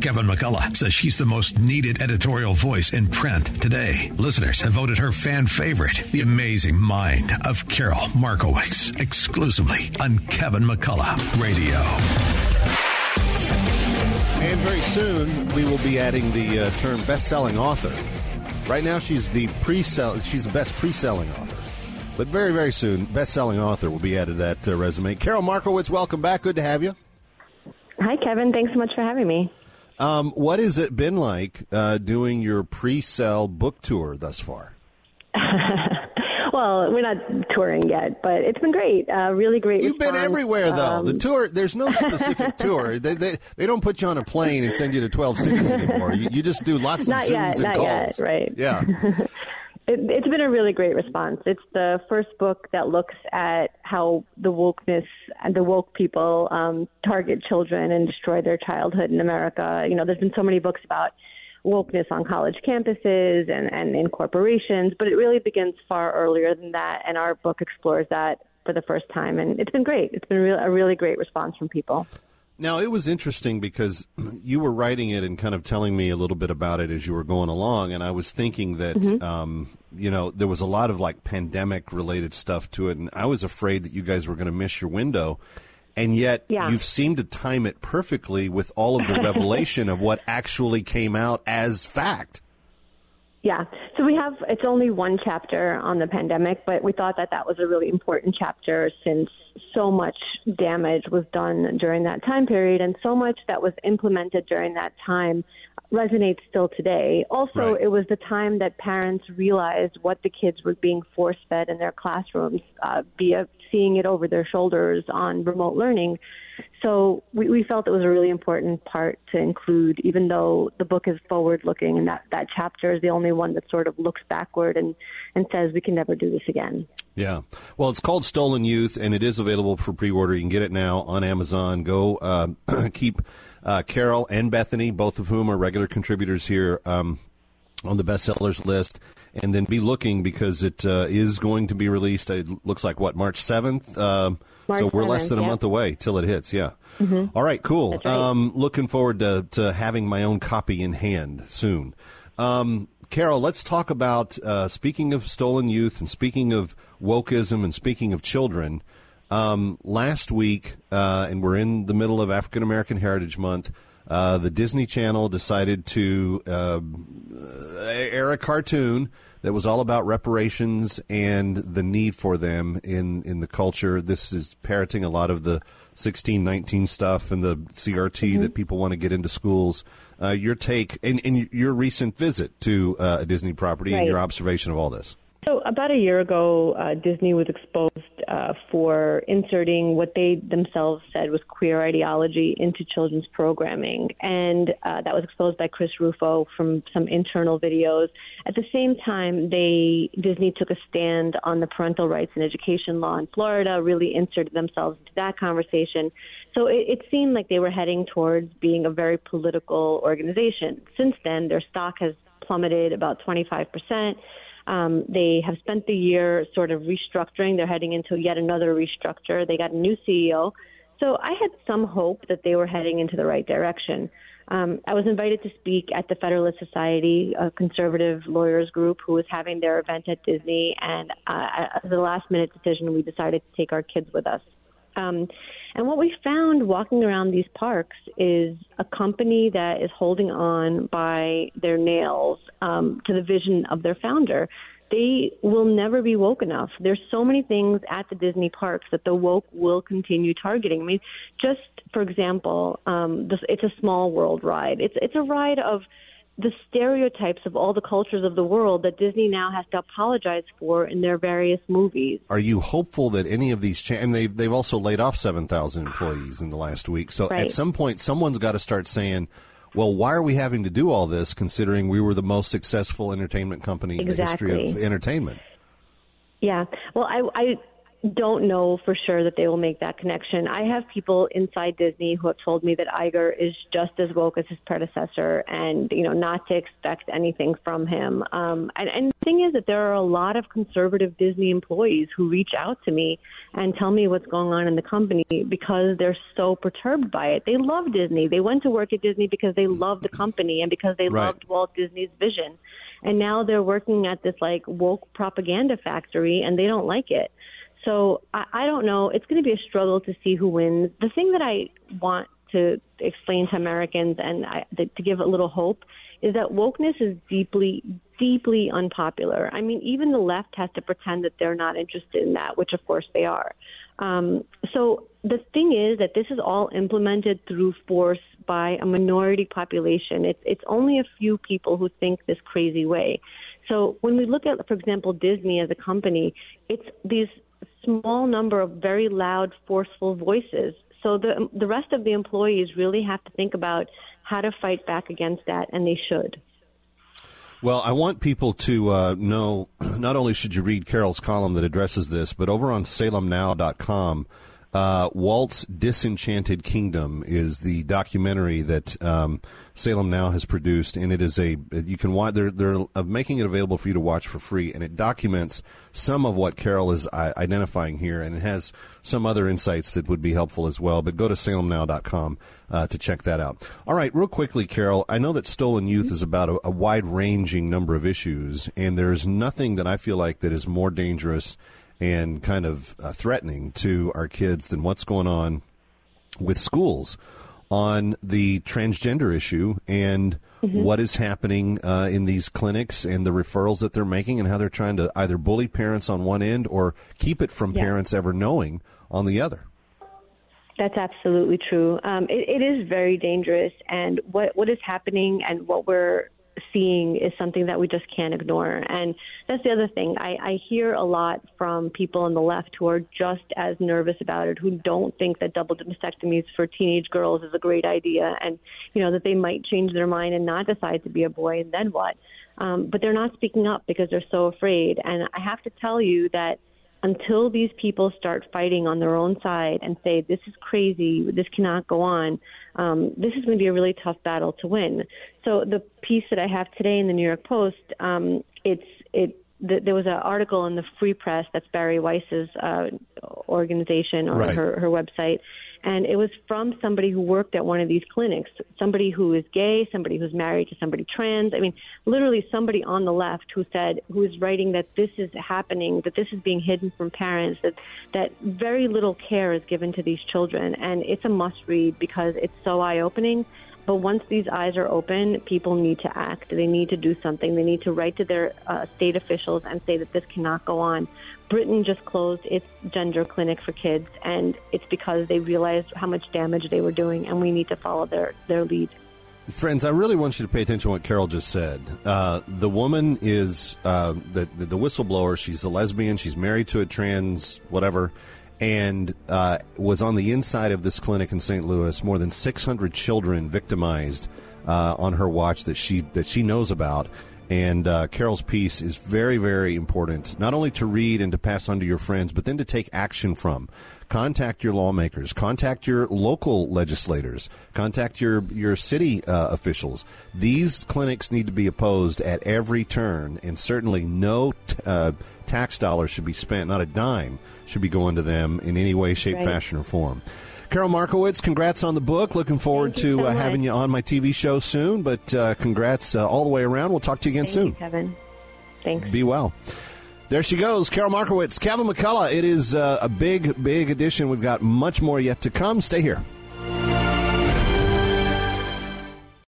Kevin McCullough says she's the most needed editorial voice in print today. Listeners have voted her fan favorite, the amazing mind of Carol Markowitz, exclusively on Kevin McCullough Radio. And very soon we will be adding the uh, term best-selling author. Right now she's the pre-sell she's the best pre-selling author. But very very soon best-selling author will be added to that uh, resume. Carol Markowitz, welcome back. Good to have you. Hi Kevin, thanks so much for having me. Um, what has it been like uh, doing your pre-sale book tour thus far? well, we're not touring yet, but it's been great. Uh, really great. You've response. been everywhere, though. Um, the tour, there's no specific tour. They, they, they don't put you on a plane and send you to 12 cities anymore. You, you just do lots of Not Zooms yet, and not calls. yet, right. Yeah. It, it's been a really great response. It's the first book that looks at how the wokeness and the woke people um, target children and destroy their childhood in America. You know, there's been so many books about wokeness on college campuses and, and in corporations, but it really begins far earlier than that. And our book explores that for the first time. And it's been great. It's been real, a really great response from people. Now, it was interesting because you were writing it and kind of telling me a little bit about it as you were going along. And I was thinking that, Mm-hmm. um, you know, there was a lot of like pandemic related stuff to it. And I was afraid that you guys were going to miss your window. And yet Yeah. you've seemed to time it perfectly with all of the revelation of what actually came out as fact. Yeah. So we have, it's only one chapter on the pandemic, but we thought that that was a really important chapter since so much damage was done during that time period and so much that was implemented during that time resonates still today. Also, Right. it was the time that parents realized what the kids were being force fed in their classrooms uh, via seeing it over their shoulders on remote learning. So we, we felt it was a really important part to include, even though the book is forward looking and that, that chapter is the only one that sort of looks backward and, and says we can never do this again. Yeah. Well, it's called Stolen Youth, and it is available for pre-order. You can get it now on Amazon. Go uh, keep uh, Carol and Bethany, both of whom are regular contributors here um, on the bestsellers list, and then be looking because it uh, is going to be released. It looks like what March seventh. Um, so we're less 7th, than a yeah. month away till it hits. Yeah. All right. Cool. Right. Um, looking forward to, to having my own copy in hand soon. Um, Carol, let's talk about uh, speaking of stolen youth and speaking of wokeism and speaking of children. Um, last week, uh, and we're in the middle of African American Heritage Month, uh, the Disney Channel decided to uh, air a cartoon that was all about reparations and the need for them in, in the culture. This is parroting a lot of the 1619 stuff and the CRT that people want to get into schools. Uh, your take and, and your recent visit to uh, a Disney property and your observation of all this. So about a year ago, uh, Disney was exposed uh, for inserting what they themselves said was queer ideology into children's programming, and uh, that was exposed by Chris Rufo from some internal videos. At the same time, they Disney took a stand on the parental rights and education law in Florida, really inserted themselves into that conversation. So it, it seemed like they were heading towards being a very political organization. Since then, their stock has plummeted about 25 percent. Um, they have spent the year sort of restructuring. They're heading into yet another restructure. They got a new CEO. So I had some hope that they were heading into the right direction. Um, I was invited to speak at the Federalist Society, a conservative lawyers group who was having their event at Disney. And uh, as a last minute decision, we decided to take our kids with us. Um, and what we found walking around these parks is a company that is holding on by their nails um, to the vision of their founder. They will never be woke enough. There's so many things at the Disney parks that the woke will continue targeting. I mean, just for example, um, it's a small world ride. It's it's a ride of the stereotypes of all the cultures of the world that Disney now has to apologize for in their various movies. Are you hopeful that any of these cha- and they've they've also laid off seven thousand employees in the last week? So at some point, someone's got to start saying, "Well, why are we having to do all this? Considering we were the most successful entertainment company in the history of entertainment." Yeah. Well, I, I don't know for sure that they will make that connection. I have people inside Disney who have told me that Iger is just as woke as his predecessor, and you know not to expect anything from him. Um, and, and the thing is that there are a lot of conservative Disney employees who reach out to me and tell me what's going on in the company because they're so perturbed by it. They love Disney. They went to work at Disney because they love the company and because they right. loved Walt Disney's vision. And now they're working at this like woke propaganda factory, and they don't like it. So I, I don't know. It's going to be a struggle to see who wins. The thing that I want to explain to Americans and I, to give a little hope is that wokeness is deeply, deeply unpopular. I mean, even the left has to pretend that they're not interested in that, which of course they are. Um, so the thing is that this is all implemented through force by a minority population. It's it's only a few people who think this crazy way. So when we look at, for example, Disney as a company, it's these small number of very loud, forceful voices. So the the rest of the employees really have to think about how to fight back against that, and they should. Well, I want people to uh, know not only should you read Carol's column that addresses this, but over on salemnow.com, uh, Walt's Disenchanted Kingdom is the documentary that um, Salem Now has produced, and it is a you can watch. They're they're uh, making it available for you to watch for free, and it documents some of what Carol is uh, identifying here, and it has some other insights that would be helpful as well. But go to salemnow.com uh, to check that out. All right, real quickly, Carol. I know that stolen youth is about a, a wide ranging number of issues, and there's nothing that I feel like that is more dangerous and kind of uh, threatening to our kids than what's going on with schools on the transgender issue and mm-hmm. what is happening uh, in these clinics and the referrals that they're making and how they're trying to either bully parents on one end or keep it from yeah. parents ever knowing on the other. That's absolutely true. Um, it, it is very dangerous, and what what is happening and what we're seeing is something that we just can't ignore. And that's the other thing. I, I hear a lot from people on the left who are just as nervous about it, who don't think that double mastectomies for teenage girls is a great idea, and you know that they might change their mind and not decide to be a boy, and then what? Um, but they're not speaking up because they're so afraid. And I have to tell you that until these people start fighting on their own side and say this is crazy, this cannot go on, um, this is going to be a really tough battle to win. So the piece that I have today in the New York Post, um, it's it. The, there was an article in the Free Press, that's Bari Weiss's uh, organization or right. her, her website, and it was from somebody who worked at one of these clinics, somebody who is gay, somebody who's married to somebody trans. I mean, literally somebody on the left who said, who is writing that this is happening, that this is being hidden from parents, that, that very little care is given to these children. And it's a must read because it's so eye opening. But once these eyes are open, people need to act. They need to do something. They need to write to their uh, state officials and say that this cannot go on. Britain just closed its gender clinic for kids, and it's because they realized how much damage they were doing, and we need to follow their, their lead. Friends, I really want you to pay attention to what Carol just said. Uh, the woman is uh, the, the, the whistleblower. She's a lesbian. She's married to a trans whatever, and uh, was on the inside of this clinic in St. Louis. More than 600 children victimized uh, on her watch that she that she knows about. And uh, Carol's piece is very, very important, not only to read and to pass on to your friends, but then to take action from. Contact your lawmakers, contact your local legislators, contact your, your city uh, officials. These clinics need to be opposed at every turn, and certainly no t- uh, tax dollars should be spent, not a dime should be going to them in any way, shape, right. fashion, or form. Carol Markowitz, congrats on the book. Looking forward to so uh, having you on my TV show soon. But uh, congrats uh, all the way around. We'll talk to you again Thank soon. You, Kevin. Thanks. Be well. There she goes, Carol Markowitz. Kevin McCullough. It is uh, a big, big edition. We've got much more yet to come. Stay here.